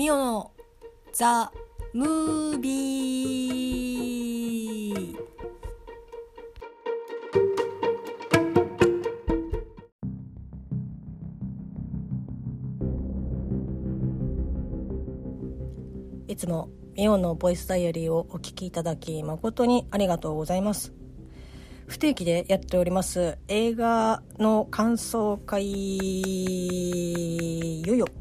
ミオのザ・ムービー。いつもミオのボイスダイアリーをお聞きいただき誠にありがとうございます。不定期でやっております映画の感想会よよはい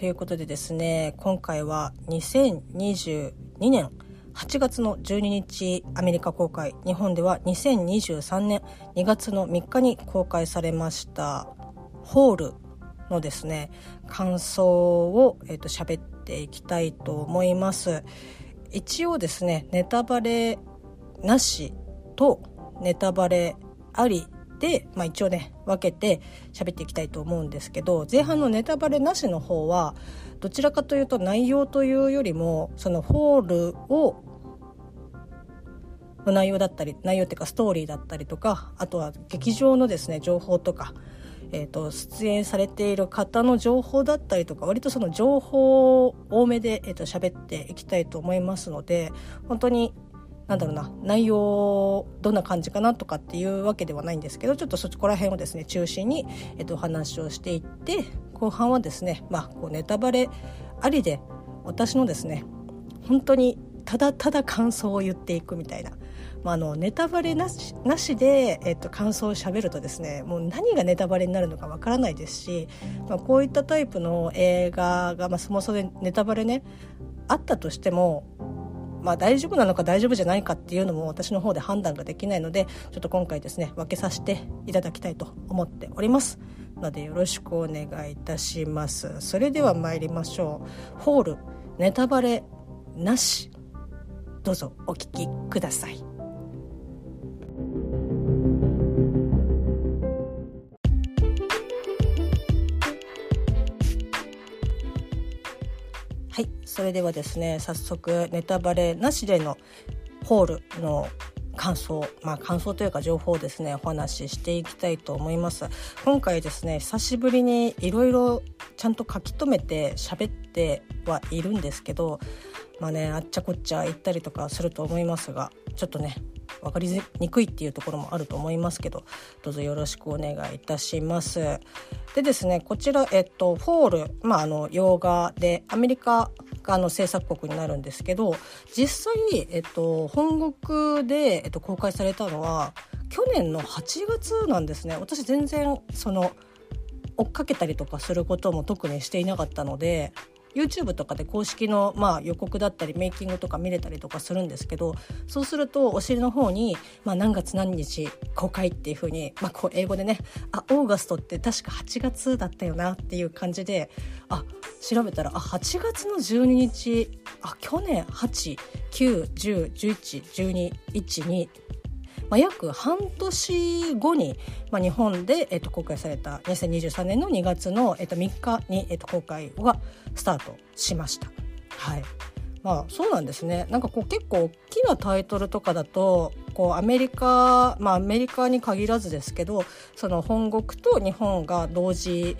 ということでですね今回は2022年8月の12日アメリカ公開。日本では2023年2月の3日に公開されました「ホール」のですね感想を、えー、と喋っていきたいと思います。一応ですねネタバレなしとネタバレありで、まあ、一応ね分けて喋っていきたいと思うんですけど前半のネタバレなしの方はどちらかというと内容というよりもそのホールをの内容だったり内容っていうかストーリーだったりとかあとは劇場のですね情報とか、えーと、出演されている方の情報だったりとか割とその情報を多めで、えーと喋っていきたいと思いますので本当になんだろうな内容どんな感じかなとかっていうわけではないんですけどちょっとそこら辺をですね中心に、えっと、お話をしていって後半はですね、まあ、こうネタバレありで私のですね本当にただただ感想を言っていくみたいな。まあ、あのネタバレなしなしで、えっと、感想をしゃべるとですねもう何がネタバレになるのかわからないですし、まあ、こういったタイプの映画が、まあ、そもそもネタバレねあったとしてもまあ、大丈夫なのか大丈夫じゃないかっていうのも私の方で判断ができないのでちょっと今回ですね分けさせていただきたいと思っております。のでよろしくお願いいたします。それでは参りましょう。ホールネタバレなし。どうぞお聞きください。はいそれではですね早速ネタバレなしでのホールの感想まあ感想というか情報をですねお話ししていきたいと思います。今回ですね久しぶりにいろいろちゃんと書き留めて喋ってはいるんですけどまあねあっちゃこっちゃ言ったりとかすると思いますがちょっとね分かりにくいっていうところもあると思いますけどどうぞよろしくお願いいたします。でですねこちら、えっと、フォール、まあ、あの洋画でアメリカがの制作国になるんですけど実際、えっと、本国で、えっと、公開されたのは去年の8月なんですね。私全然その追っかけたりとかすることも特にしていなかったので YouTube とかで公式の、まあ、予告だったりメイキングとか見れたりとかするんですけどそうするとお尻の方に、まあ、何月何日公開っていう風に、まあ、英語でねあオーガストって確か8月だったよなっていう感じであ調べたらあ8月の12日あ去年891011112まあ、約半年後に、まあ、日本で、えっと、公開された2023年の2月の、えっと、3日に、えっと、公開がスタートしました。はいまあそうなんですねなんかこう結構大きなタイトルとかだとこうアメリカまあアメリカに限らずですけどその本国と日本が同時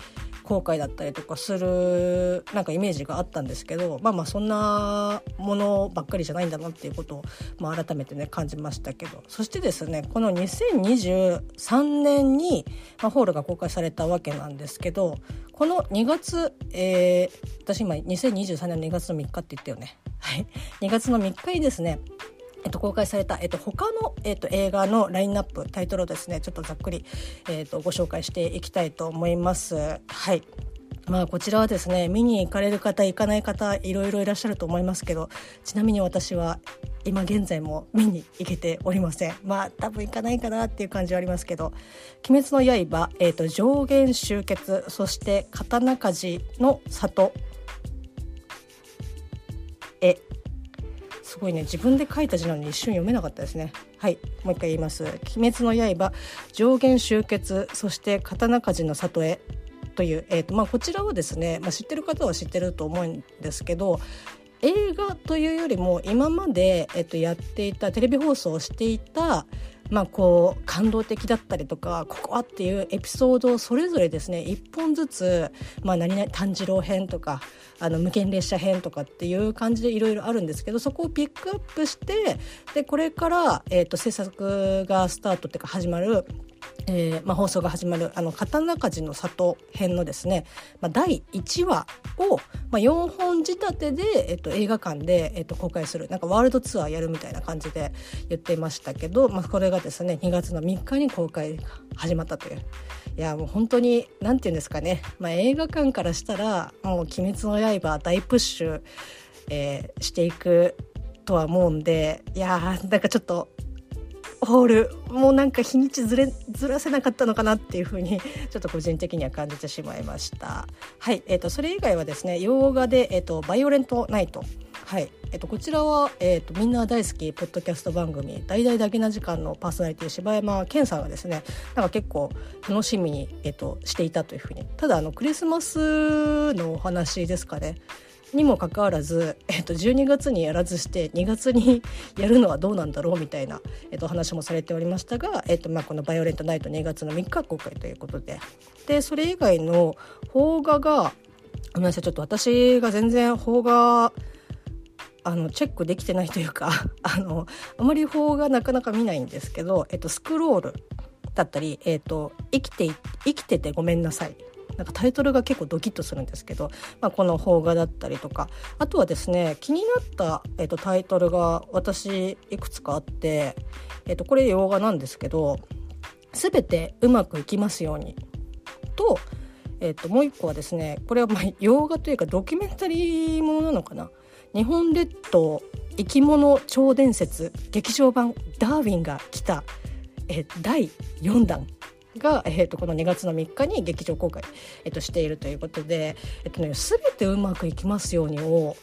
公開だったりとかするなんかイメージがあったんですけどまあまあそんなものばっかりじゃないんだなっていうことを、まあ、改めてね感じましたけどそしてですねこの2023年に、まあ、ホールが公開されたわけなんですけどこの2月、えー、私今2023年の2月の3日って言ったよね。はい、2月の3日にですねえっと、公開された、えっと、他の、えっと、映画のラインナップタイトルをですねちょっとざっくり、えっと、ご紹介していきたいと思います。はいまあこちらはですね見に行かれる方行かない方いろいろいらっしゃると思いますけどちなみに私は今現在も見に行けておりませんまあ多分行かないかなっていう感じはありますけど「鬼滅の刃」えーと、上限集結そして「刀鍛冶の里」えすごいね。自分で書いた字なのに一瞬読めなかったですね。はい。もう一回言います「鬼滅の刃」上限集結そして刀鍛冶の里へという、えーとまあ、こちらはですね、まあ、知ってる方は知ってると思うんですけど映画というよりも今まで、えっと、やっていたテレビ放送をしていたまあこう感動的だったりとかここはっていうエピソードをそれぞれですね一本ずつ、まあ、何々炭治郎編とかあの無限列車編とかっていう感じでいろいろあるんですけどそこをピックアップしてでこれから、えーと、制作がスタートっていうか始まるえーまあ、放送が始まる「あの刀鍛冶の里」編のですね、まあ、第1話を、まあ、4本仕立てで、えっと、映画館で、えっと、公開するなんかワールドツアーやるみたいな感じで言っていましたけど、まあ、これがですね2月の3日に公開始まったという。いやもう本当に何て言うんですかね、まあ、映画館からしたらもう「鬼滅の刃」大プッシュ、えー、していくとは思うんでいやーなんかちょっとホール。もうなんか日にちずれずらせなかったのかなっていうふうに ちょっと個人的には感じてしまいました。はい、えーと、それ以外はですね洋画で、えーと「バイオレントナイト」はいえっと、こちらは、えっと、みんな大好きポッドキャスト番組「大々だけな時間」のパーソナリティ柴山健さんがですねなんか結構楽しみに、えっと、していたというふうに。ただあのクリスマスのお話ですかね。にもかかわらず、えっと、12月にやらずして2月に やるのはどうなんだろうみたいな、えっと、話もされておりましたが、えっとまあ、この「バイオレントナイト」2月の3日公開ということで。でそれ以外の邦画がごめんなさいちょっと私が全然邦画あのチェックできてないというか あのあまり邦画なかなか見ないんですけど、えっと、スクロールだったり、えっと、生きて生きててごめんなさい。なんかタイトルが結構ドキッとするんですけど、まあ、この邦画だったりとかあとはですね気になった、えーと、タイトルが私いくつかあって、えーと、これ洋画なんですけど「全てうまくいきますように」と,、えーと、もう一個はですねこれはまあ洋画というかドキュメンタリーものなのかな。日本列島生き物超伝説劇場版「ダーウィンが来た」え第4弾が、えー、とこの2月の3日に劇場公開、えー、としているということで、えーとね、全てうまくいきますようにを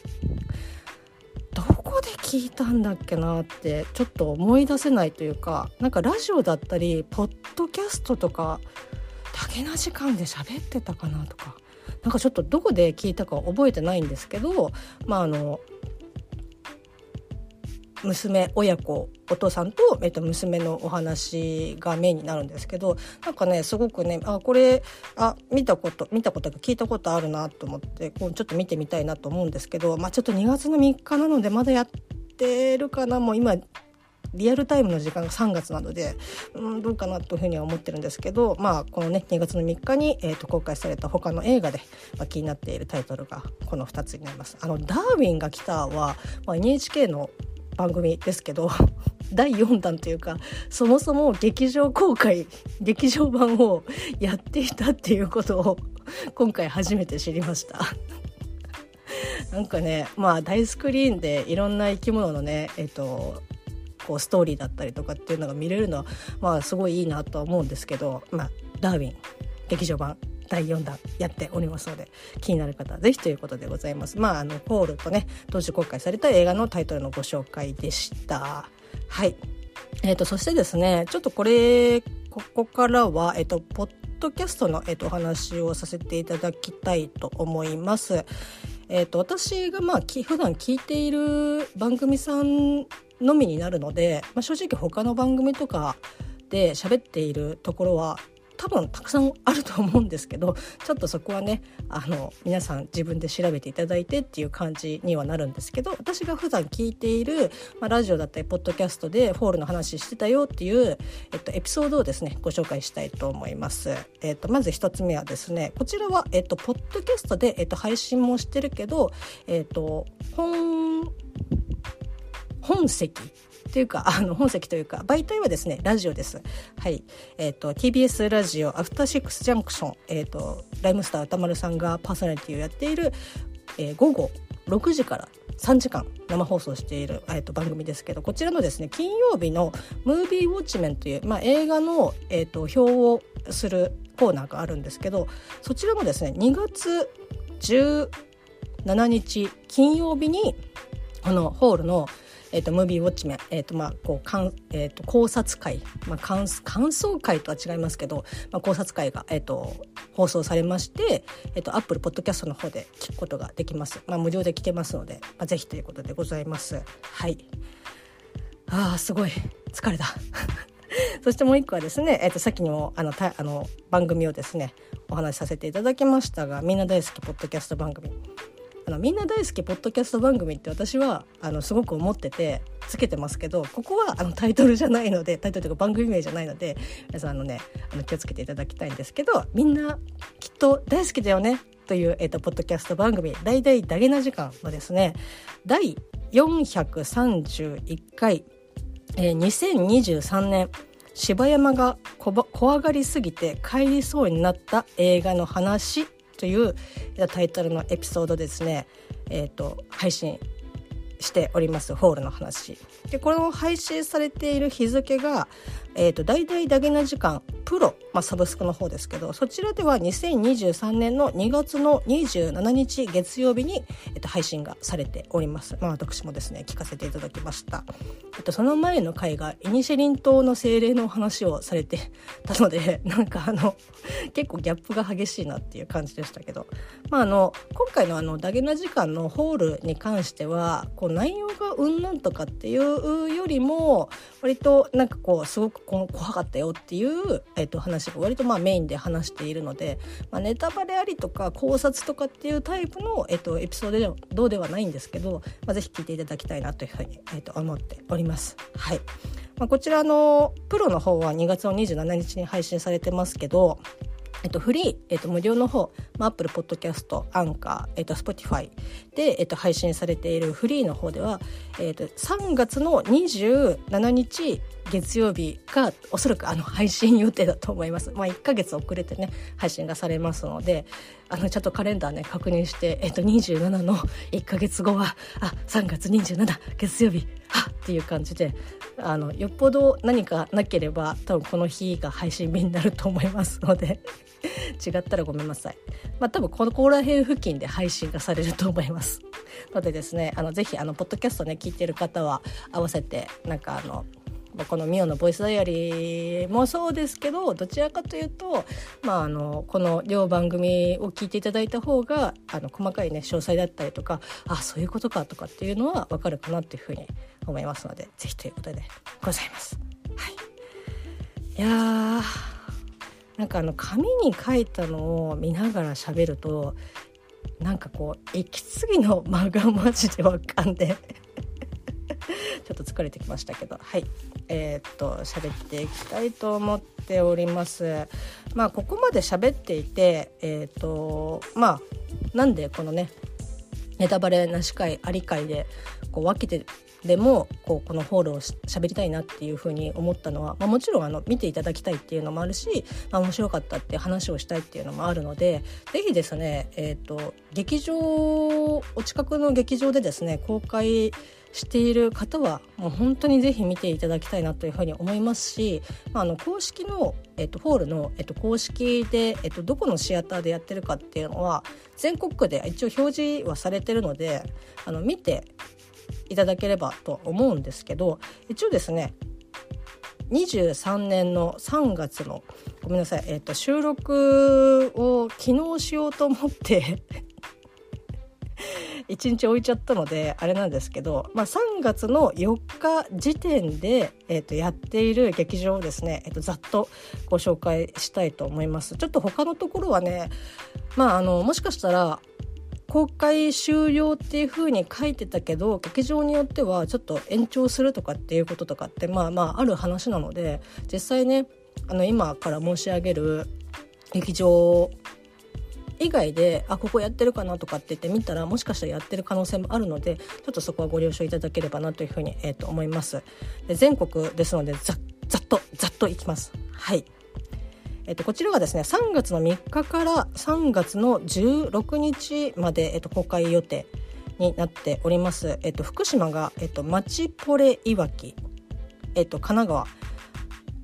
どこで聞いたんだっけなってちょっと思い出せないというかなんかラジオだったりポッドキャストとか竹な時間で喋ってたかなとかなんかちょっとどこで聞いたか覚えてないんですけどまああの娘親子お父さんと、えっと、娘のお話がメインになるんですけどなんかねすごくねあこれあ見たこと見たこと聞いたことあるなと思ってこうちょっと見てみたいなと思うんですけど、まあ、ちょっと2月の3日なのでまだやってるかな？もう今リアルタイムの時間が3月なので、うん、どうかなというふうには思ってるんですけど、まあ、このね2月の3日に、えーと、公開された他の映画で、まあ、気になっているタイトルがこの2つになります。あのダーウィンが来たは、まあ、NHK の番組ですけど 第4弾というかそもそも劇場公開劇場版をやっていたっていうことを 今回初めて知りました。なんかねまあ大スクリーンでいろんな生き物のねえっとこうストーリーだったりとかっていうのが見れるのはまあすごいいいなとは思うんですけどまあダーウィン劇場版。第4弾やっておりますので気になる方はぜひということでございます。まああのポールとね当時公開された映画のタイトルのご紹介でした。はい。えーと、そしてですねちょっとこれここからは、えーと、ポッドキャストの、えーと、お話をさせていただきたいと思います。えー、と私がまあ普段聞いている番組さんのみになるので、まあ、正直他の番組とかで喋っているところは多分たくさんあると思うんですけどちょっとそこはねあの皆さん自分で調べていただいてっていう感じにはなるんですけど私が普段聞いている、まあ、ラジオだったりポッドキャストでフォールの話してたよっていう、えっと、エピソードをですねご紹介したいと思います。えっと、まず1つ目はですねこちらは、えっと、ポッドキャストで、えっと、配信もしてるけど、えっと、本本籍というか、あの、本籍というか、媒体はですね、ラジオです。はい。えっ、ー、と、TBS ラジオ、アフターシックスジャンクション、えっ、ー、と、ライムスター歌丸さんがパーソナリティをやっている、えー、午後6時から3時間生放送している、えー、と番組ですけどこちらのですね金曜日の「ムービーウォッチメン」という、まあ、映画の、えーと、表をするコーナーがあるんですけどそちらもですね2月17日金曜日にこのホールの「えーと、ムービーウォッチメン、えーとまあこうかんえーと、考察会、まあ、感感想会とは違いますけど、まあ、考察会が、えーと、放送されまして、えー、とアップルポッドキャストの方で聞くことができます、まあ、無料で聞けますので、まあ、ぜひということでございます。はい。あーすごい。疲れた。そしてもう一個はですね、え、ー、と、さっきにも、あの、た、あの、番組をですね、お話しさせていただきましたが、みんな大好きポッドキャスト番組。あのみんな大好きポッドキャスト番組って私はあのすごく思っててつけてますけどここはあのタイトルじゃないのでタイトルというか番組名じゃないので皆さんあのねあの気をつけていただきたいんですけどみんなきっと大好きだよねという、えーと、ポッドキャスト番組「大々ダゲな時間」のですね第431回、えー、2023年柴山が怖がりすぎて帰りそうになった映画の話というタイトルのエピソードですね、えーと、配信しております。ホールの話。でこの配信されている日付がえーと、大々ダゲな時間プロ、まあ、サブスクの方ですけどそちらでは2023年の2月の27日月曜日に、えーと、配信がされております、まあ、私もですね聞かせていただきました、えーと、その前の回がイニシェリン島の精霊の話をされてたので なんかあの結構ギャップが激しいなっていう感じでしたけど、まあ、あの今回のあのダゲな時間のホールに関してはこう内容がうんぬんとかっていうよりも割となんかこうすごく怖かったよっていう、えー、と話が割とまあメインで話しているので、まあ、ネタバレありとか考察とかっていうタイプの、えー、とエピソードでではないんですけど、まあ、ぜひ聞いていただきたいなというふうに、えー、と思っております。はいまあ、こちらのプロの方は2月の27日に配信されてますけどえっと、フリー、えっと、無料の方、まあ、Apple Podcast、アンカー、えっと、Spotify で、えっと、配信されているフリーの方では、えっと、3月の27日月曜日がおそらくあの配信予定だと思います。まあ、1ヶ月遅れてね、配信がされますので、あの、ちゃんとカレンダーね、確認して、えっと、27の1ヶ月後は、あ、3月27月曜日、はっていう感じで、あの、よっぽど何かなければ、多分この日が配信日になると思いますので 違ったらごめんなさい。まあ多分このここら辺付近で配信がされると思います。のでですね、あのぜひあのポッドキャストね聞いてる方は合わせてなんかあのこのミオのボイスダイアリーもそうですけどどちらかというと、まあ、あのこの両番組を聞いていただいた方があの細かいね詳細だったりとかあそういうことかとかっていうのは分かるかなっていうふうに思いますので是非ということでございます。はい、いやなんかあの紙に書いたのを見ながら喋るとなんかこう息継ぎの間がマジでわかんで ちょっと疲れてきましたけど。はい。えー、っと喋っていきたいと思っております。まあここまで喋っていてえー、っとまあなんでこのねネタバレなし会あり会でこう分けてでもこうこのホールを喋りたいなっていうふうに思ったのは、まあ、もちろんあの見ていただきたいっていうのもあるし、まあ、面白かったって話をしたいっていうのもあるので是非ですね、えーと、劇場お近くの劇場でですね公開している方はもう本当にぜひ見ていただきたいなというふうに思いますし、まあ、あの公式の、えっと、ホールの、えっと、公式で、えっと、どこのシアターでやってるかっていうのは全国区で一応表示はされてるのであの見ていただければと思うんですけど一応ですね23年の3月のごめんなさい、えーと、収録を昨日しようと思って1日置いちゃったのであれなんですけど、まあ、3月の4日時点で、えー、とやっている劇場をですね、えー、とざっとご紹介したいと思います。ちょっと他のところはね、まあ、あのもしかしたら公開終了っていう風に書いてたけど劇場によってはちょっと延長するとかっていうこととかってまあまあある話なので実際ねあの今から申し上げる劇場以外であここやってるかなとかって言って見たらもしかしたらやってる可能性もあるのでちょっとそこはご了承いただければなというふうに、えー、と思います。で全国ですのでざざっとざっといきます。はい。えっと、こちらがですね3月の3日から3月の16日まで、えっと、公開予定になっております。えっと、福島が、えっと、マチポレいわき、えっと、神奈川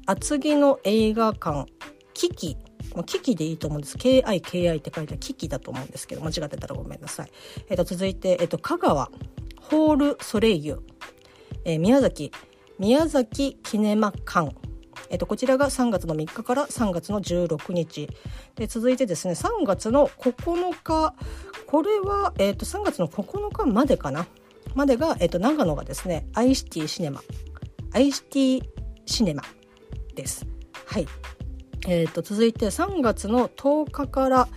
厚木の映画館キキキキでいいと思うんです。KIKI って書いてキキだと思うんですけど間違ってたらごめんなさい、えっと、続いて、えっと、香川。ホールソレイユ、えー、宮崎。宮崎キネマ館。えっと、こちらが3月の3日から3月の16日。で続いてですね3月の9日。これは、えっと、3月の9日までかな。までが、えっと、長野がですねアイシティシネマ。アイシティシネマです。はい。えーと、続いて3月の10日から、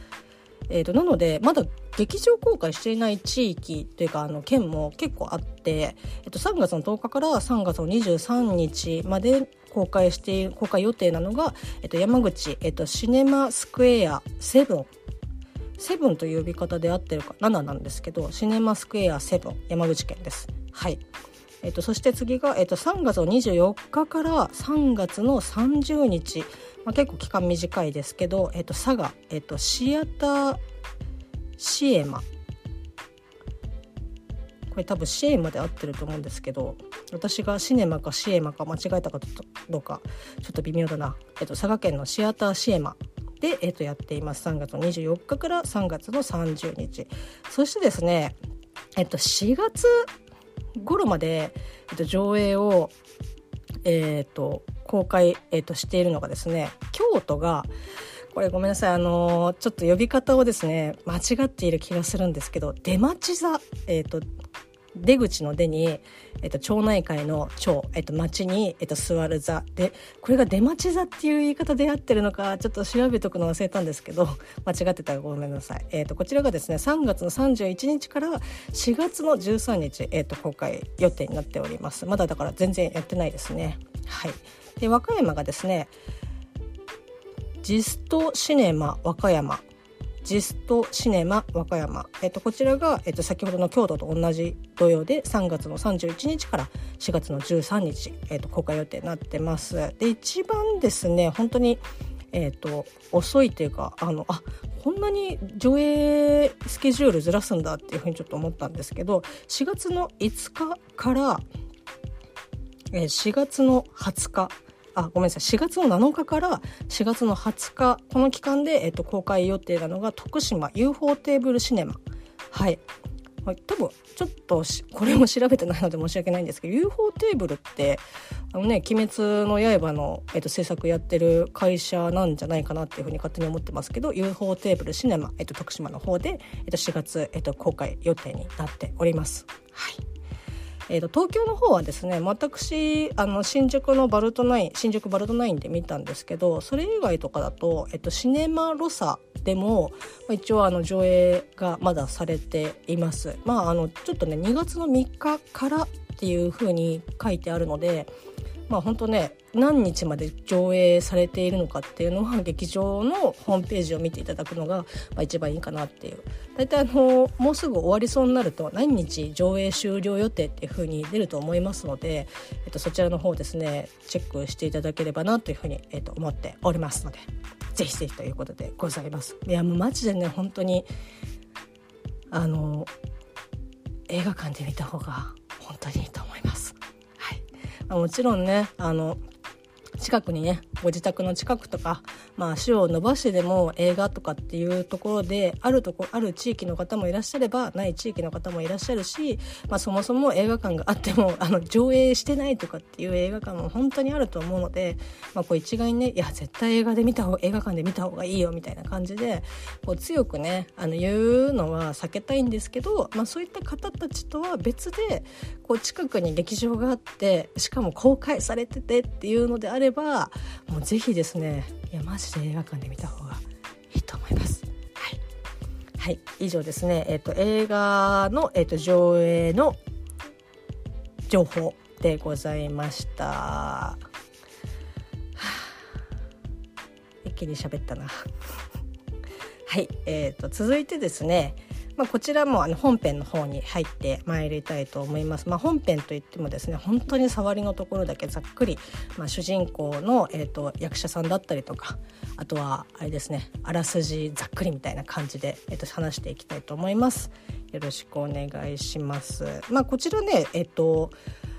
えーと、なのでまだ劇場公開していない地域というかあの県も結構あって、えーと、3月の10日から3月の23日まで公開して公開予定なのが、えー、と山口、えー、とシネマスクエアセブンセブンという呼び方で合ってるか7なんですけどシネマスクエアセブン山口県です。はいえっと、そして次が、えっと、3月の24日から3月の30日、まあ、結構期間短いですけど、えっと、佐賀、えっと、シアターシエマ。これ多分シエマで合ってると思うんですけど私がシネマかシエマか間違えたかどうかちょっと微妙だな、えっと、佐賀県のシアターシエマで、えっと、やっています。3月の24日から3月の30日。そしてですねえっと4月頃まで、えっと、上映を、えっと、公開、えっと、しているのがですね京都がこれごめんなさいあのちょっと呼び方をですね間違っている気がするんですけど出町座、えっと、出口の出に、えっと、町内会の町、えっと、町に、えっと、座る座。でこれが出町座っていう言い方で合ってるのかちょっと調べとくの忘れたんですけど 間違ってたらごめんなさい、えっと、こちらがですね3月の31日から4月の13日、えっと、公開予定になっております。まだだから全然やってないですね。はい。で和歌山がですねジストシネマ和歌山。ジストシネマ和歌山、えっと、こちらが、えっと、先ほどの京都と同じ土曜で3月の31日から4月の13日、えっと、公開予定になってます。で一番ですね本当にえーと、遅いというかあのあこんなに上映スケジュールずらすんだっていうふうにちょっと思ったんですけど4月の5日から、えー、4月の20日あごめんなさい。4月の7日から4月の20日この期間で、えっと、公開予定なのが徳島 UFO テーブルシネマ。はい。多分ちょっとこれも調べてないので申し訳ないんですけど UFO テーブルってあのね「鬼滅の刃の」えっと、制作やってる会社なんじゃないかなっていうふうに勝手に思ってますけど UFO テーブルシネマ、えっと、徳島の方で、えっと、4月、えっと、公開予定になっております。はい。えーと、東京の方はですね私あの新宿のバルトナイン新宿バルトナインで見たんですけどそれ以外とかだと、えっと、シネマロサでも一応あの上映がまだされています。まあ、あのちょっとね2月の3日からっていうふうに書いてあるのでまあ本当ね何日まで上映されているのかっていうのは劇場のホームページを見ていただくのが、まあ、一番いいかなっていう大体あのもうすぐ終わりそうになると何日上映終了予定っていうふうに出ると思いますので、えっと、そちらの方ですねチェックしていただければなというふうに、えっと、思っておりますのでぜひぜひということでございます。いやもうマジでね本当にあの映画館で見た方が本当にいいと思います。もちろんねあの近くにねご自宅の近くとか、まあ、足を伸ばしてでも映画とかっていうところであるとこある地域の方もいらっしゃればない地域の方もいらっしゃるし、まあ、そもそも映画館があっても あの上映してないとかっていう映画館も本当にあると思うので、まあ、こう一概にねいや絶対映画で見た方映画館で見た方がいいよみたいな感じでこう強くねあの言うのは避けたいんですけど、まあ、そういった方たちとは別でこう近くに劇場があってしかも公開されててっていうのであればればもうぜひですねいやマジで映画館で見た方がいいと思います。はい、はい、以上ですね、えーと、映画の、えーと、上映の情報でございました。はあ、一気に喋ったな。はい、えーと続いてですねまあ、こちらもあの本編の方に入ってまいりたいと思います。まあ、本編といってもですね本当に触りのところだけざっくり、まあ、主人公の、えーと、役者さんだったりとかあとはあれですねあらすじざっくりみたいな感じで、えーと、話していきたいと思います。よろしくお願いします。まあ、こちらねえっ、ー、と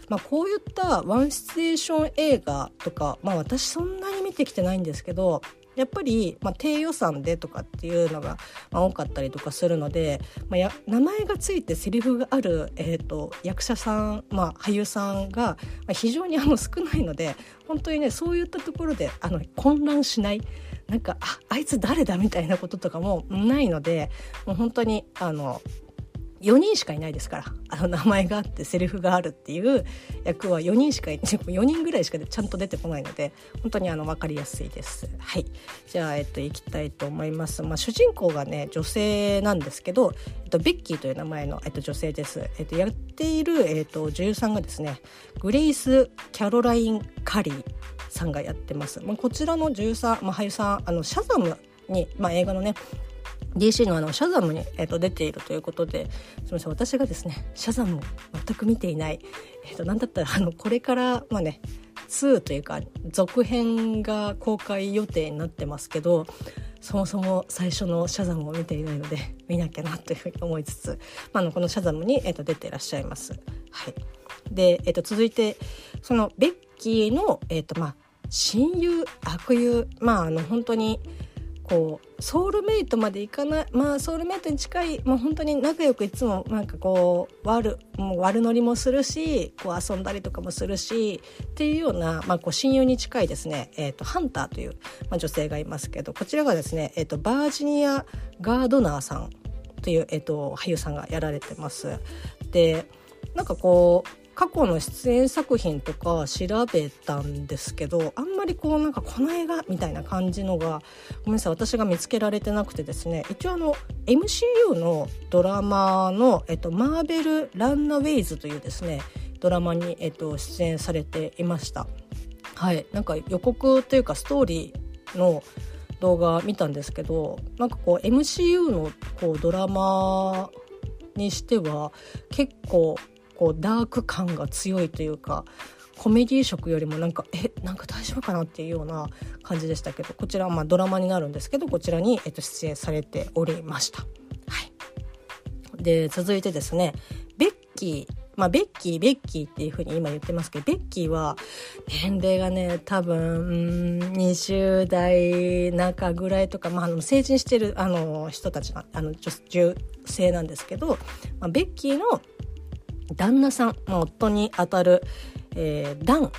まあ、こういったワンシチュエーション映画とか、まあ、私そんなに見てきてないんですけどやっぱり、まあ、低予算でとかっていうのが、まあ、多かったりとかするので、まあ、や名前がついてセリフがある、えーと、役者さん、まあ、俳優さんが、まあ、非常にあの少ないので本当にねそういったところであの混乱しないなんかああいつ誰だみたいなこととかもないのでもう本当にあの4人しかいないですからあの名前があってセリフがあるっていう役は4人しかい4人ぐらいしかちゃんと出てこないので本当にあの分かりやすいです。はい。じゃあ、えっと、いきたいと思います、まあ、主人公がね女性なんですけど、えっと、ベッキーという名前の、えっと、女性です、えっと、やっている、えっと、女優さんがですねグレイス・キャロライン・カリーさんがやってます、まあ、こちらの女優さん、まあ、俳優さんあのシャザムに、まあ、映画のね DC のあのシャザムに、えー、と出ているということですみません私がですねシャザムを全く見ていない、えー、となんだったらあのこれからまあね2というか続編が公開予定になってますけどそもそも最初のシャザムを見ていないので見なきゃなというふうに思いつつ、まあ、のこのシャザムに、えー、と出ていらっしゃいます。はい、で、えー、と続いてそのベッキーの、えーとまあ、親友悪友まああの本当にこうソウルメイトまでいかないまあソウルメイトに近い、まあ、本当に仲良くいつもなんかこう悪もう悪乗りもするしこう遊んだりとかもするしっていうような、まあ、こう親友に近いですね、えーと、ハンターという、まあ、女性がいますけどこちらがですね、えーと、バージニア・ガードナーさんという、えーと俳優さんがやられてます。でなんかこう過去の出演作品とか調べたんですけどあんまりこうなんかこの映画みたいな感じのがごめんなさい私が見つけられてなくてですね一応あの MCU のドラマの、えっと、マーベル・ランナウェイズというですねドラマに、えっと、出演されていました。はい、なんか予告というかストーリーの動画見たんですけどなんかこう MCU のこうドラマにしては結構こうダーク感が強いというかコメディー色よりもなんかえなんか大丈夫かなっていうような感じでしたけどこちらはまあドラマになるんですけどこちらに、えっと、出演されておりました。はい、で続いてですねベッキーまあ、ベッキー、ベッキーっていうふうに今言ってますけど、ベッキーは年齢がね、多分、20代中ぐらいとか、まあ、あの成人してるあの人たちのあの女性なんですけど、まあ、ベッキーの旦那さん、まあ、夫にあたる、えー、ダン。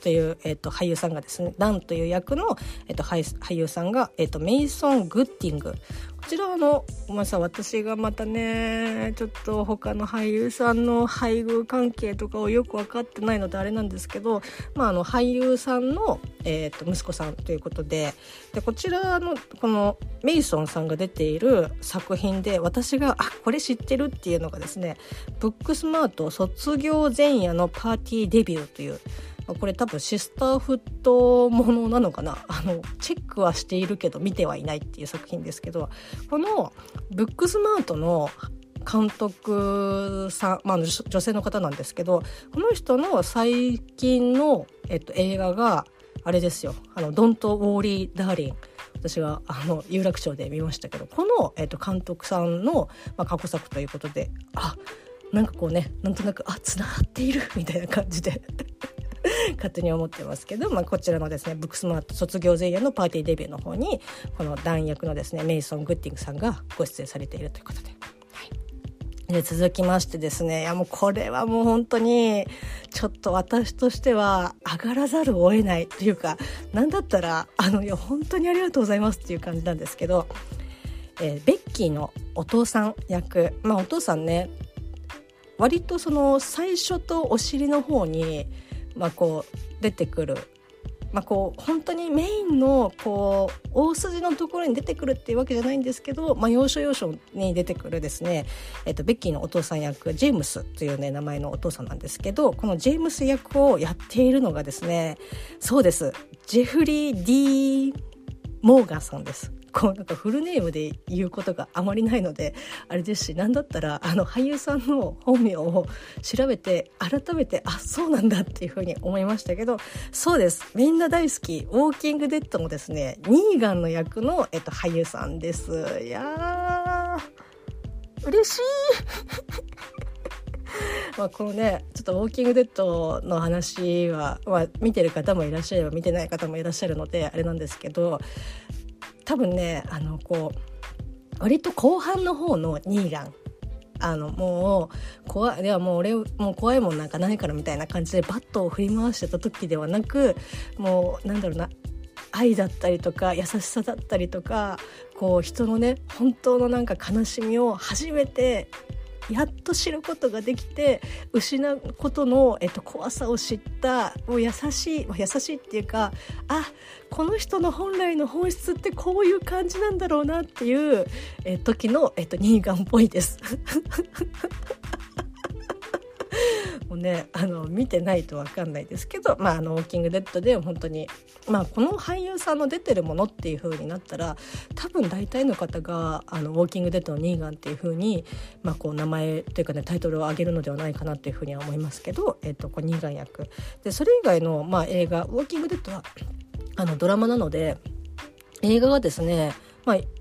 という、えーと、俳優さんがですねダンという役の、えーと、俳優さんが、えーと、メイソン・グッティング。こちらのごめんなさい私がまたねちょっと他の俳優さんの配偶関係とかをよく分かってないのであれなんですけど、まあ、あの俳優さんの、えー、と息子さんということででこちらのこのメイソンさんが出ている作品で私があこれ知ってるっていうのがですねブックスマート卒業前夜のパーティーデビューというこれ多分シスターフットものなのかな？あのチェックはしているけど見てはいないっていう作品ですけどこのブックスマートの監督さん、まあ、女性の方なんですけどこの人の最近の、えっと、映画があれですよ「あのドント・ウォーリー・ダーリン」私があの有楽町で見ましたけどこの、えっと、監督さんの、まあ、過去作ということであなんかこうねなんとなくあつながっているみたいな感じで。勝手に思ってますけど、まあ、こちらのですねブックスマート卒業前夜のパーティーデビューの方にこの弾役のですねメイソン・グッティングさんがご出演されているということで。で続きましてですねいやもうこれはもう本当にちょっと私としては上がらざるを得ないというか何だったらあのいや本当にありがとうございますっていう感じなんですけど、えー、ベッキーのお父さん役まあお父さんね割とその最初とお尻の方にまあ、こう出てくる、まあ、こう本当にメインのこう大筋のところに出てくるっていうわけじゃないんですけど、まあ、要所要所に出てくるですね、えっと、ベッキーのお父さん役ジェームスという、ね、名前のお父さんなんですけどこのジェームス役をやっているのがですねそうです。ジェフリー・ディー・モーガンさんです。こうなんかフルネームで言うことがあまりないのであれですし何だったら あの俳優さんの本名を調べて改めてあそうなんだっていうふうに思いましたけどそうです。みんな大好き「ウォーキング・デッド」のですねニーガンの役の、えっと、俳優さんです。いやー。嬉しい。まあこのねちょっと「ウォーキング・デッド」の話は、まあ、見てる方もいらっしゃれば見てない方もいらっしゃるのであれなんですけど多分ねあのこう割と後半の方のニーガンあのもう怖いではもう俺もう怖いもんなんかないからみたいな感じでバットを振り回してた時ではなくもうなんだろうな愛だったりとか優しさだったりとかこう人のね本当のなんか悲しみを初めてやっと知ることができて失うことの、えっと、怖さを知ったもう優しい、優しいっていうかあこの人の本来の本質ってこういう感じなんだろうなっていう、え時の、えっと、ニーガンっぽいです。もうねあの見てないと分かんないですけど、まあ、あのウォーキングデッドで本当に、まあ、この俳優さんの出てるものっていう風になったら多分大体の方があのウォーキングデッドのニーガンっていう風に、まあ、こう名前というかねタイトルを上げるのではないかなっていう風には思いますけど、えっと、こうニーガン役。でそれ以外の、まあ、映画「ウォーキングデッドは」あのドラマなので映画がですね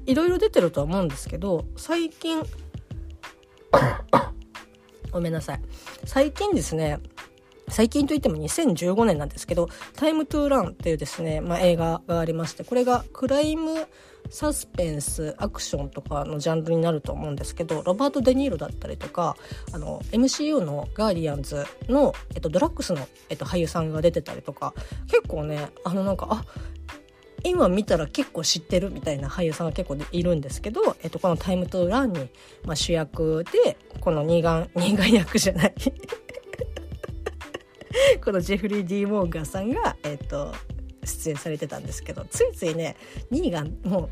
いろいろ出てるとは思うんですけど最近ごめんなさい。最近ですね、最近といっても2015年なんですけど、タイムトゥーランっていうですね、まあ、映画がありまして、これがクライムサスペンス、アクションとかのジャンルになると思うんですけど、ロバート・デ・ニーロだったりとか、あの、MCU のガーディアンズの、えっと、ドラッグスの、えっと、俳優さんが出てたりとか、結構ね、あのなんか、あ、今見たら結構知ってるみたいな俳優さんが結構いるんですけど、えっと、この「タイムトゥーランに」まあ、主役でこの二眼 二眼役じゃない。このジェフリー・ディー・モーガンさんが、えっと、出演されてたんですけどついついねニーガンも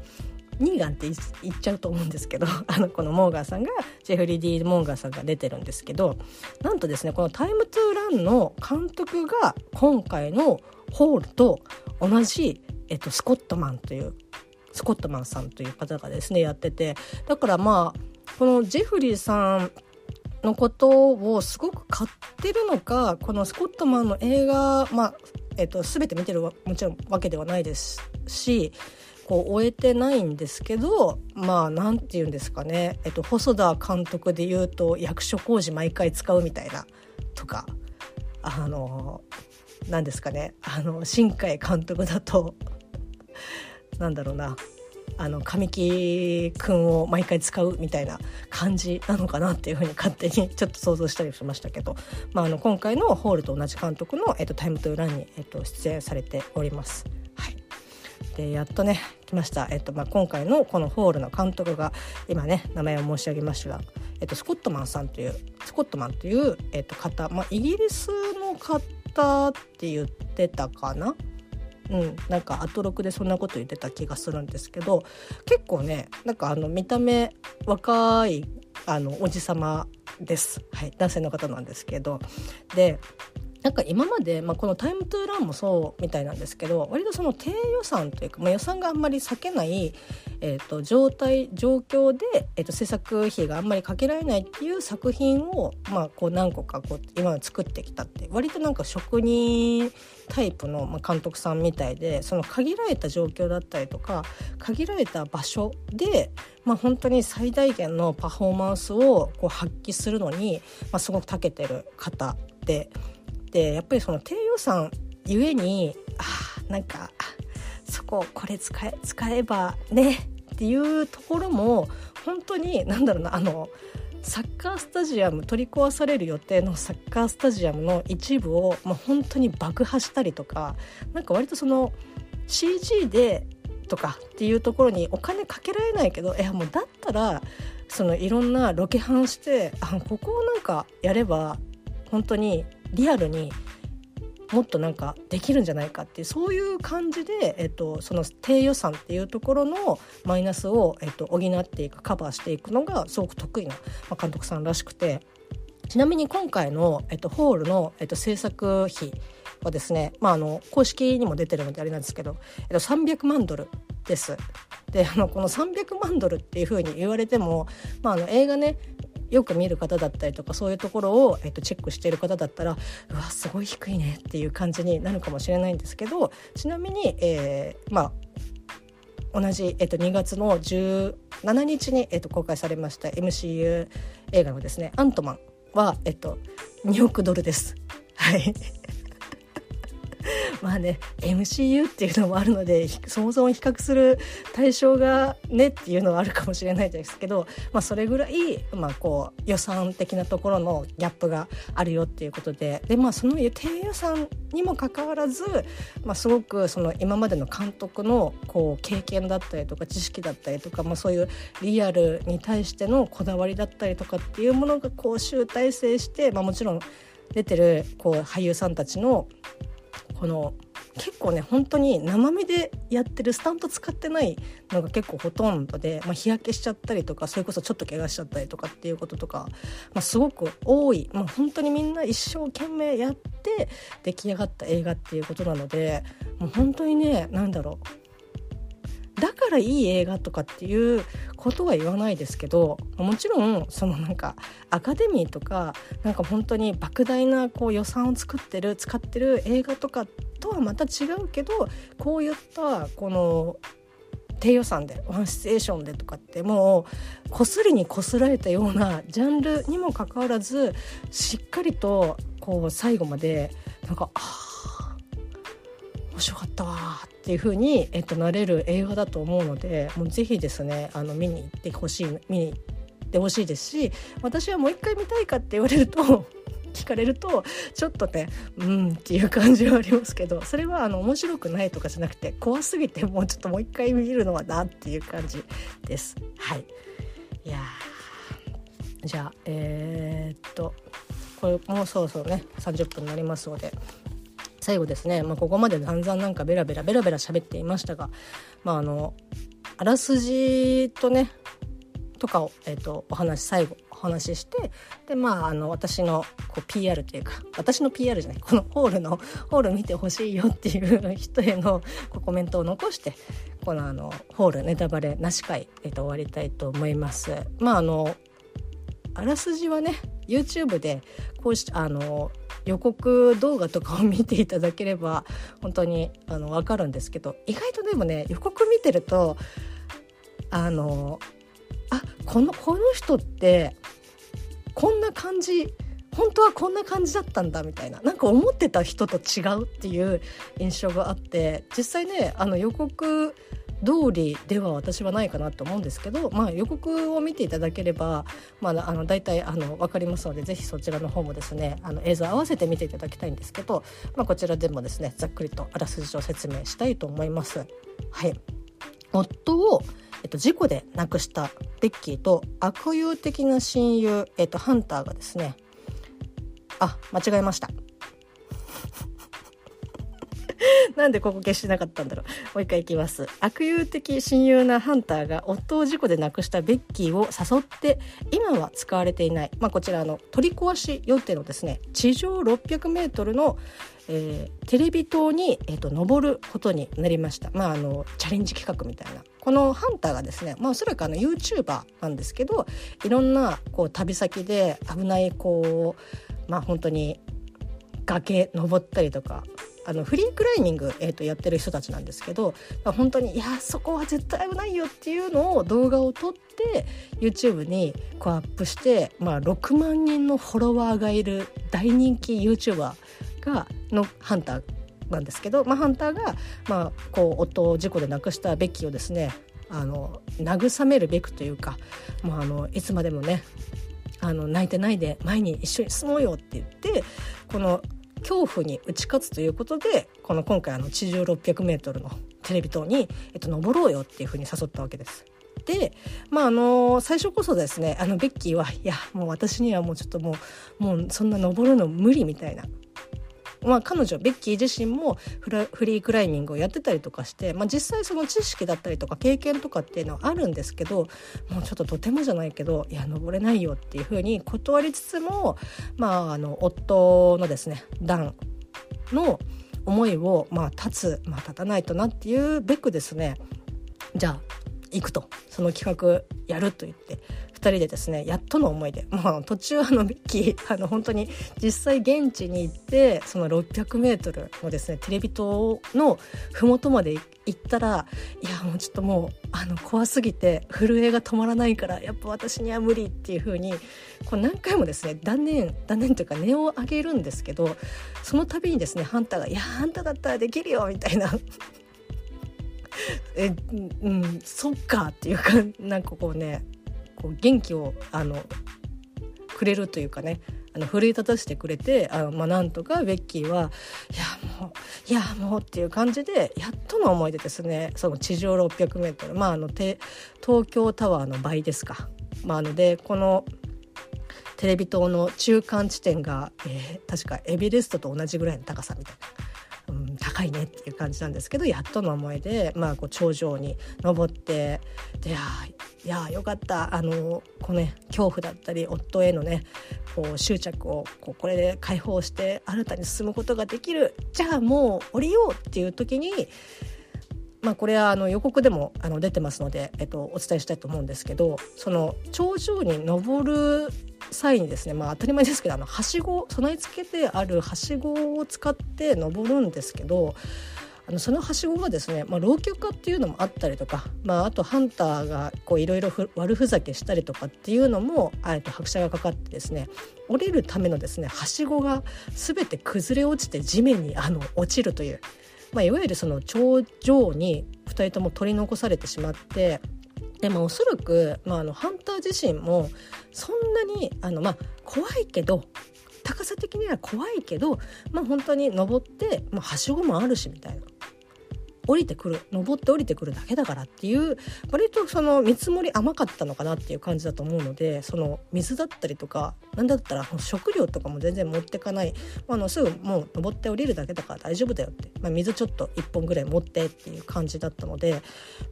うニーガンって言っちゃうと思うんですけど あのこのモーガンさんがジェフリー・ディー・モーガンさんが出てるんですけどなんとですねこの「タイムトゥランの監督が今回のホールと同じえっと、スコットマンというスコットマンさんという方がですねやっててだからまあこのジェフリーさんのことをすごく買ってるのかこのスコットマンの映画、まあえっと、全て見てるもちろんわけではないですしこう終えてないんですけどまあ何て言うんですかね、えっと、細田監督で言うと役所工事毎回使うみたいなとかあの何ですかねあの新海監督だと なんだろうな。あの神木くんを毎回使うみたいな感じなのかなっていうふうに勝手に ちょっと想像したりしましたけど、まあ、あの今回のホールと同じ監督の「えっと、タイムトゥーランに」えっと、出演されております。はい、でやっとね来ました、えっとまあ、今回のこのホールの監督が今ね名前を申し上げましたが、えっと、スコットマンさんというスコットマンという、えっと、方、まあ、イギリスの方って言ってたかなうん、なんかアトロクでそんなこと言ってた気がするんですけど結構ねなんかあの見た目若いあのおじ様です、はい、男性の方なんですけど。でなんか今まで、まあ、この「タイムトゥーラン」もそうみたいなんですけど割とその低予算というか、まあ、予算があんまり避けない、えーと、状態状況で、えーと、制作費があんまりかけられないっていう作品を、まあ、こう何個かこう今まで作ってきたって割となんか職人タイプの監督さんみたいでその限られた状況だったりとか限られた場所で、まあ、本当に最大限のパフォーマンスをこう発揮するのに、まあ、すごく長けてる方で。ってやっぱりその低予算ゆえにあなんかそここれ使え使えばねっていうところも本当に何だろうなあのサッカースタジアム取り壊される予定のサッカースタジアムの一部を、まあ、本当に爆破したりとかなんか割とその CG でとかっていうところにお金かけられないけどいやもうだったらそのいろんなロケハンしてあここをなんかやれば本当にリアルにもっとなんかできるんじゃないかっていうそういう感じで、えっと、その低予算っていうところのマイナスを、えっと、補っていくカバーしていくのがすごく得意な、監督さんらしくてちなみに今回の、えっと、ホールの、えっと、制作費はですね、まあ、あの公式にも出てるのであれなんですけど、えっと、300万ドルです。であのこの300万ドルっていうふうに言われても、まあ、あの映画ねよく見る方だったりとかそういうところを、えー、とチェックしている方だったらうわすごい低いねっていう感じになるかもしれないんですけどちなみに、えー、まあ同じ、えっと、2月の17日に、えっと、公開されました MCU 映画のですね「アントマンは」えっと、2億ドルです。はい まあね MCU っていうのもあるのでそもそも比較する対象がねっていうのはあるかもしれないですけど、まあ、それぐらい、まあ、こう予算的なところのギャップがあるよっていうことでで、まあ、その低予算にもかかわらず、まあ、すごくその今までの監督のこう経験だったりとか知識だったりとか、まあ、そういうリアルに対してのこだわりだったりとかっていうものがこう集大成して、まあ、もちろん出てるこう俳優さんたちのこの結構ね本当に生身でやってるスタント使ってないのが結構ほとんどで、まあ、日焼けしちゃったりとかそれこそちょっと怪我しちゃったりとかっていうこととか、まあ、すごく多い、まあ、本当にみんな一生懸命やって出来上がった映画っていうことなのでもう本当にね何だろう。だからいい映画とかっていうことは言わないですけどもちろんそのなんかアカデミーとかなんか本当に莫大なこう予算を作ってる使ってる映画とかとはまた違うけどこういったこの低予算でワンシチュエーションでとかってもうこすりにこすられたようなジャンルにもかかわらずしっかりとこう最後までなんかああ面白かったわっっていう風にえっとなれる映画だと思うのでもうぜひですねあの見に行ってほしい見に行ってほしいですし私はもう一回見たいかって言われると 聞かれるとちょっとねうんっていう感じはありますけどそれはあの面白くないとかじゃなくて怖すぎてもうちょっともう一回見るのはなっていう感じです。はい。いやじゃあえー、っとこれもうそろそろね30分になりますので。最後ですね、まあ、ここまで散々なんかベラベラベラベラ喋っていましたが、まあ、あのあらすじとねとかを、えーと、お話最後お話ししてでまああの私のこう PR というか私の PR じゃないこのホールのホール見てほしいよっていう人へのこうコメントを残してこのあのホールネタバレなし回、えーと、終わりたいと思います。まああのあらすじはね YouTube でこうしあの予告動画とかを見ていただければ本当にあの分かるんですけど意外とでもね予告見てるとあのあこのこの人ってこんな感じ本当はこんな感じだったんだみたいな。なんか思ってた人と違うっていう印象があって。実際ねあの予告通りでは私はないかなと思うんですけど、まあ、予告を見ていただければ、まあ、あの大体あの分かりますのでぜひそちらの方もですねあの映像合わせて見ていただきたいんですけど、まあ、こちらでもですねざっくりとあらすじを説明したいと思います。はい、夫をえっと、事故で亡くしたベッキーと悪友的な親友、えっと、ハンターがですねあ間違えました なんでここ消してなかったんだろう。もう一回いきます。悪友的親友なハンターが夫を事故で亡くしたベッキーを誘って今は使われていない、まあ、こちらの取り壊し予定のですね地上600メートルの、えー、テレビ塔に、えーと、登ることになりました。まあ、あのチャレンジ企画みたいな。このハンターがですね、まあ、おそらくあの YouTuber なんですけどいろんなこう旅先で危ないこうまあ本当に崖登ったりとかあのフリークライミング、えー、とやってる人たちなんですけど本当にいやそこは絶対危ないよっていうのを動画を撮って YouTube にこうアップして、まあ、6万人のフォロワーがいる大人気 YouTuber がのハンターなんですけど、まあ、ハンターが、まあ、こう夫を事故で亡くしたベッキーをですねあの慰めるべくというか、まあ、あのいつまでもねあの泣いてないで前に一緒に住もうよって言ってこの恐怖に打ち勝つということでこの今回あの地上 600m のテレビ塔に、えっと、登ろうよっていうふうに誘ったわけです。でまああの最初こそですねあのベッキーはいやもう私にはもうちょっともうもうそんな登るの無理みたいなまあ、彼女ベッキー自身もフリークライミングをやってたりとかして、まあ、実際その知識だったりとか経験とかっていうのはあるんですけどもうちょっととてもじゃないけどいや登れないよっていうふうに断りつつも、まあ、あの夫のですねダンの思いを、まあ、立つ、まあ、立たないとなっていうべくですねじゃあ行くと。その企画やると言って。2人でですねやっとの思いで、まあ、途中あのビッキーあの本当に実際現地に行ってその 600m のですねテレビ塔の麓まで行ったらいやもうちょっともうあの怖すぎて震えが止まらないからやっぱ私には無理っていう風にこう何回もですね断念断念というか値を上げるんですけどその度にですねハンターが「いやあんただったらできるよ」みたいな。えうんそっかっていうかなんかこうねこう元気をあのくれるというかねあの奮い立たせてくれてあの、まあ、なんとかベッキーはいやもういやもうっていう感じでやっとの思いでですねその地上 600m まああの東京タワーの倍ですか。まあ、のでこのテレビ塔の中間地点が、えー、確かエベレストと同じぐらいの高さみたいな、高いねっていう感じなんですけどやっとの思いで、まあ、こう頂上に登ってでいやよかった。あのこの、ね、恐怖だったり夫へのねこう執着をこうこれで解放して新たに進むことができる。じゃあもう降りようっていう時にまあ、これはあの予告でもあの出てますので、えっと、お伝えしたいと思うんですけどその頂上に登る際にですね、まあ、当たり前ですけどあのはしご備え付けてあるはしごを使って登るんですけどあのそのはしごがですね、まあ、老朽化っていうのもあったりとか、まあ、あとハンターがいろいろ悪ふざけしたりとかっていうのもあと拍車がかかってですね降りるためのですねはしごが全て崩れ落ちて地面にあの落ちるという、まあ、いわゆるその頂上に2人とも取り残されてしまってでもおそらく、まあ、あのハンター自身もそんなにあの、まあ、怖いけど高さ的には怖いけど、まあ、本当に登って、まあ、はしごもあるしみたいな。降りてくる登って降りてくるだけだからっていう割とその見積もり甘かったのかなっていう感じだと思うのでその水だったりとか何だったら食料とかも全然持ってかない、まあ、のすぐもう登って降りるだけだから大丈夫だよって、まあ、水ちょっと1本ぐらい持ってっていう感じだったので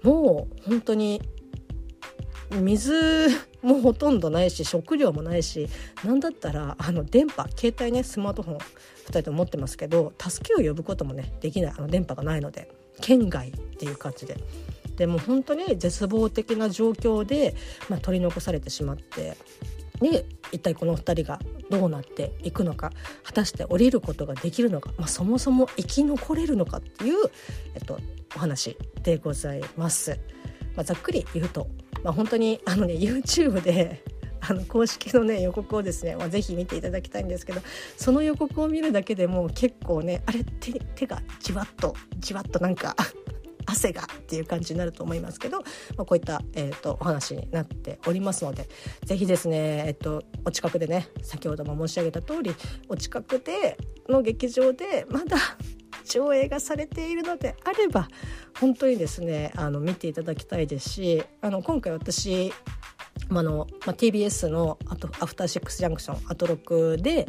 もう本当に水 もほとんどないし食料もないし何だったらあの電波携帯ねスマートフォン2人とも持ってますけど助けを呼ぶこともねできないあの電波がないので。県外っていう感じで。でも本当に絶望的な状況で、まあ、取り残されてしまってで一体この2人がどうなっていくのか果たして降りることができるのか、まあ、そもそも生き残れるのかっていう、えっと、お話でございます。まあ、ざっくり言うとまあ、本当にあのね YouTube であの公式のね予告をですね、まあ、ぜひ見ていただきたいんですけどその予告を見るだけでも結構ねあれ手手がじわっとじわっとなんか 汗がっていう感じになると思いますけど、まあ、こういった、えーと、お話になっておりますので是非ですね、えっと、お近くでね先ほども申し上げた通りお近くでの劇場でまだ上映がされているのであれば本当にですねあの見ていただきたいですしあの今回私あの、まあ、TBS のあとアフターシックスジャンクションアトロクで、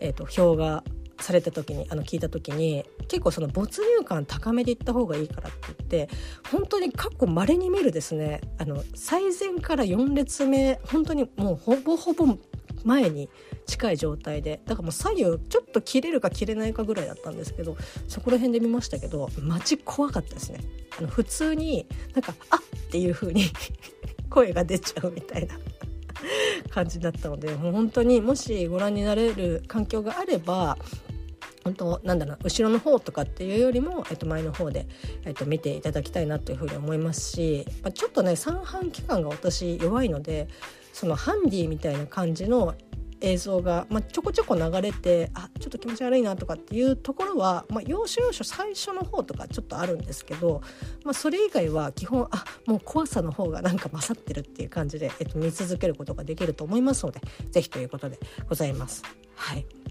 えー、表がされた時にあの聞いた時に結構その没入感高めでいった方がいいからって言って本当に過去まれに見るですねあの最前から4列目本当にもうほぼほぼ前に近い状態でだからもう左右ちょっと切れるか切れないかぐらいだったんですけどそこら辺で見ましたけど街怖かったですねあの普通になんか「あっ!」っていう風に声が出ちゃうみたいな。感じだったのでもう本当にもしご覧になれる環境があれば本当なんだろう後ろの方とかっていうよりも、えっと、前の方で、えっと、見ていただきたいなというふうに思いますし、まあ、ちょっとね三半規管が私弱いのでそのハンディみたいな感じの映像が、まあ、ちょこちょこ流れてあちょっと気持ち悪いなとかっていうところは、まあ、要所要所最初の方とかちょっとあるんですけど、まあ、それ以外は基本あもう怖さの方がなんか勝ってるっていう感じで、えっと、見続けることができると思いますので是非ということでございます。はい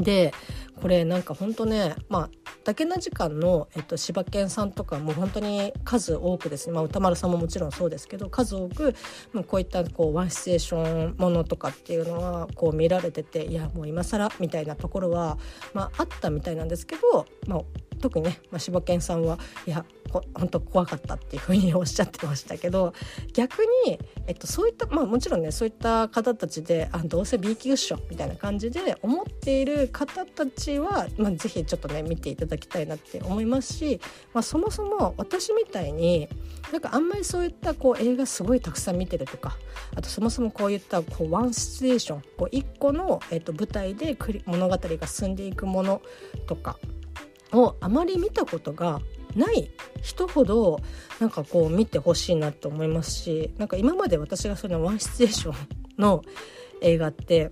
でこれなんかほんとねまあ竹な時間の、えっと、柴犬さんとかも本当に数多くですね、まあ、歌丸さんももちろんそうですけど数多くもうこういったこうワンシチュエーションものとかっていうのはこう見られてていやもう今更みたいなところは、まあ、あったみたいなんですけど、まあ、特にね、まあ、柴犬さんはいや本当怖かったっていうふうにおっしゃってましたけど逆に、えっと、そういったまあもちろんねそういった方たちであどうせ B 級っしょみたいな感じで思っている方たちは、まあ、ぜひちょっとね見ていただきたいなって思いますし、まあ、そもそも私みたいになんかあんまりそういったこう映画すごいたくさん見てるとかあとそもそもこういったこうワンシチュエーションこう1個の、えっと、舞台で物語が進んでいくものとかをあまり見たことがない人ほどなんかこう見てほしいなと思いますしなんか今まで私がそのワンシチュエーションの 映画って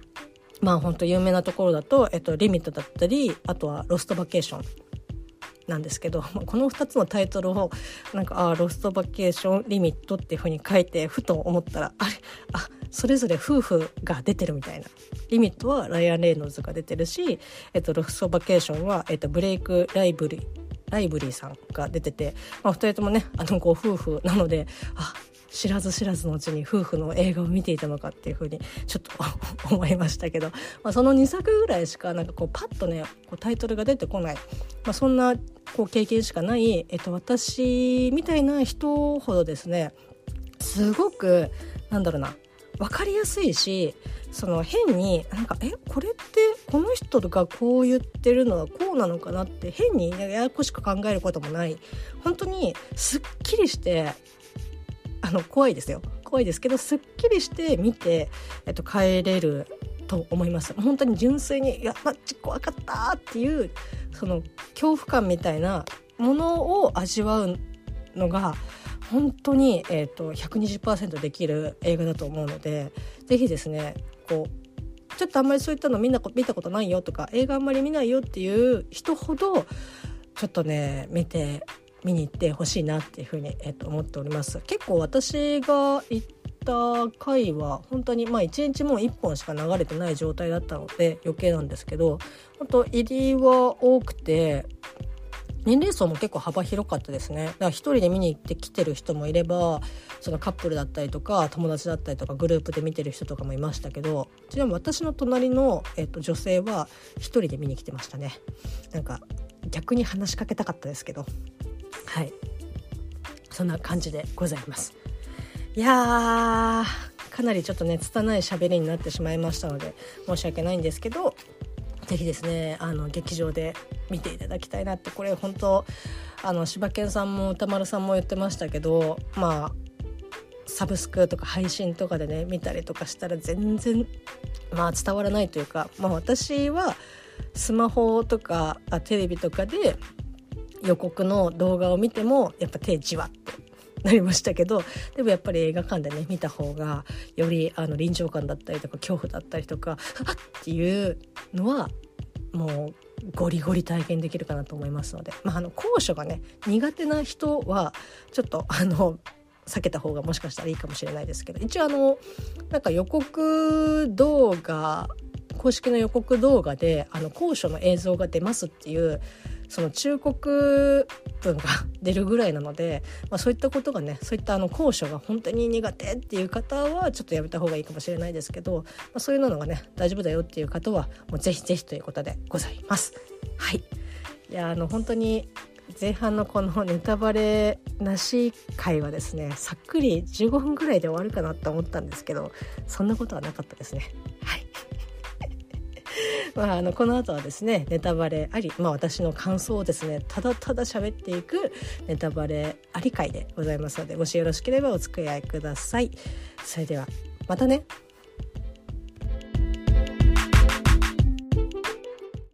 まあ本当有名なところだと、えっと、リミットだったりあとはロストバケーション。なんですけど この2つのタイトルをなんかあロストバケーションリミットっていうふうに書いてふと思ったらあれあそれぞれ夫婦が出てるみたいな。リミットはライアン・レイノルズが出てるし、えっと、ロストバケーションは、えっと、ブレイク・ライブリライブリーさんが出てて、まあ、2人ともねあのご夫婦なのであ知らず知らずのうちに夫婦の映画を見ていたのかっていうふうにちょっと思いましたけど、まあ、その2作ぐらいしかなんかこうパッとねこうタイトルが出てこない、まあ、そんなこう経験しかない、えっと、私みたいな人ほどですねすごくなんだろうな分かりやすいしその変になんかえこれってこの人がこう言ってるのはこうなのかなって変にややこしく考えることもない。本当にすっきりしてあの怖いですよ。怖いですけどすっきりして見て、えっと、帰れると思います。本当に純粋に「いやマッチ怖かった」っていうその恐怖感みたいなものを味わうのが本当に、えーと、120%できる映画だと思うので是非ですねこうちょっとあんまりそういったのみんな見たことないよとか映画あんまり見ないよっていう人ほどちょっとね見て見に行ってほしいなっていうふうに、えー、と思っております。結構私が行った回は本当にまあ1日もう1本しか流れてない状態だったので余計なんですけど本当入りは多くて年齢層も結構幅広かったですね。だから一人で見に行って来てる人もいればそのカップルだったりとか友達だったりとかグループで見てる人とかもいましたけどちなみに私の隣の、えっと、女性は一人で見に来てましたね。なんか逆に話しかけたかったですけど。はい。そんな感じでございます。いやーかなりちょっとね拙い喋りになってしまいましたので申し訳ないんですけどぜひですねあの劇場で見ていただきたいなってこれ本当あの柴犬さんも歌丸さんも言ってましたけどまあサブスクとか配信とかでね見たりとかしたら全然まあ伝わらないというか、まあ、私はスマホとかテレビとかで予告の動画を見てもやっぱ手じわってなりましたけどでもやっぱり映画館でね見た方がよりあの臨場感だったりとか恐怖だったりとかあっていうのはもうゴリゴリ体験できるかなと思いますので、まあ、あの高所がね苦手な人はちょっとあの避けた方がもしかしたらいいかもしれないですけど一応あのなんか予告動画公式の予告動画であの高所の映像が出ますっていうその忠告文が出るぐらいなので、まあ、そういったことがねそういったあの高所が本当に苦手っていう方はちょっとやめた方がいいかもしれないですけど、まあ、そういうのがね大丈夫だよっていう方はもうぜひぜひということでございます。はいいやあの本当に前半のこのネタバレなし回はですねさっくり15分ぐらいで終わるかなと思ったんですけどそんなことはなかったですね。はい まあ、あのこの後はですねネタバレあり、まあ、私の感想をですねただただ喋っていくネタバレあり会でございますのでもしよろしければお付き合いください。それではまたね。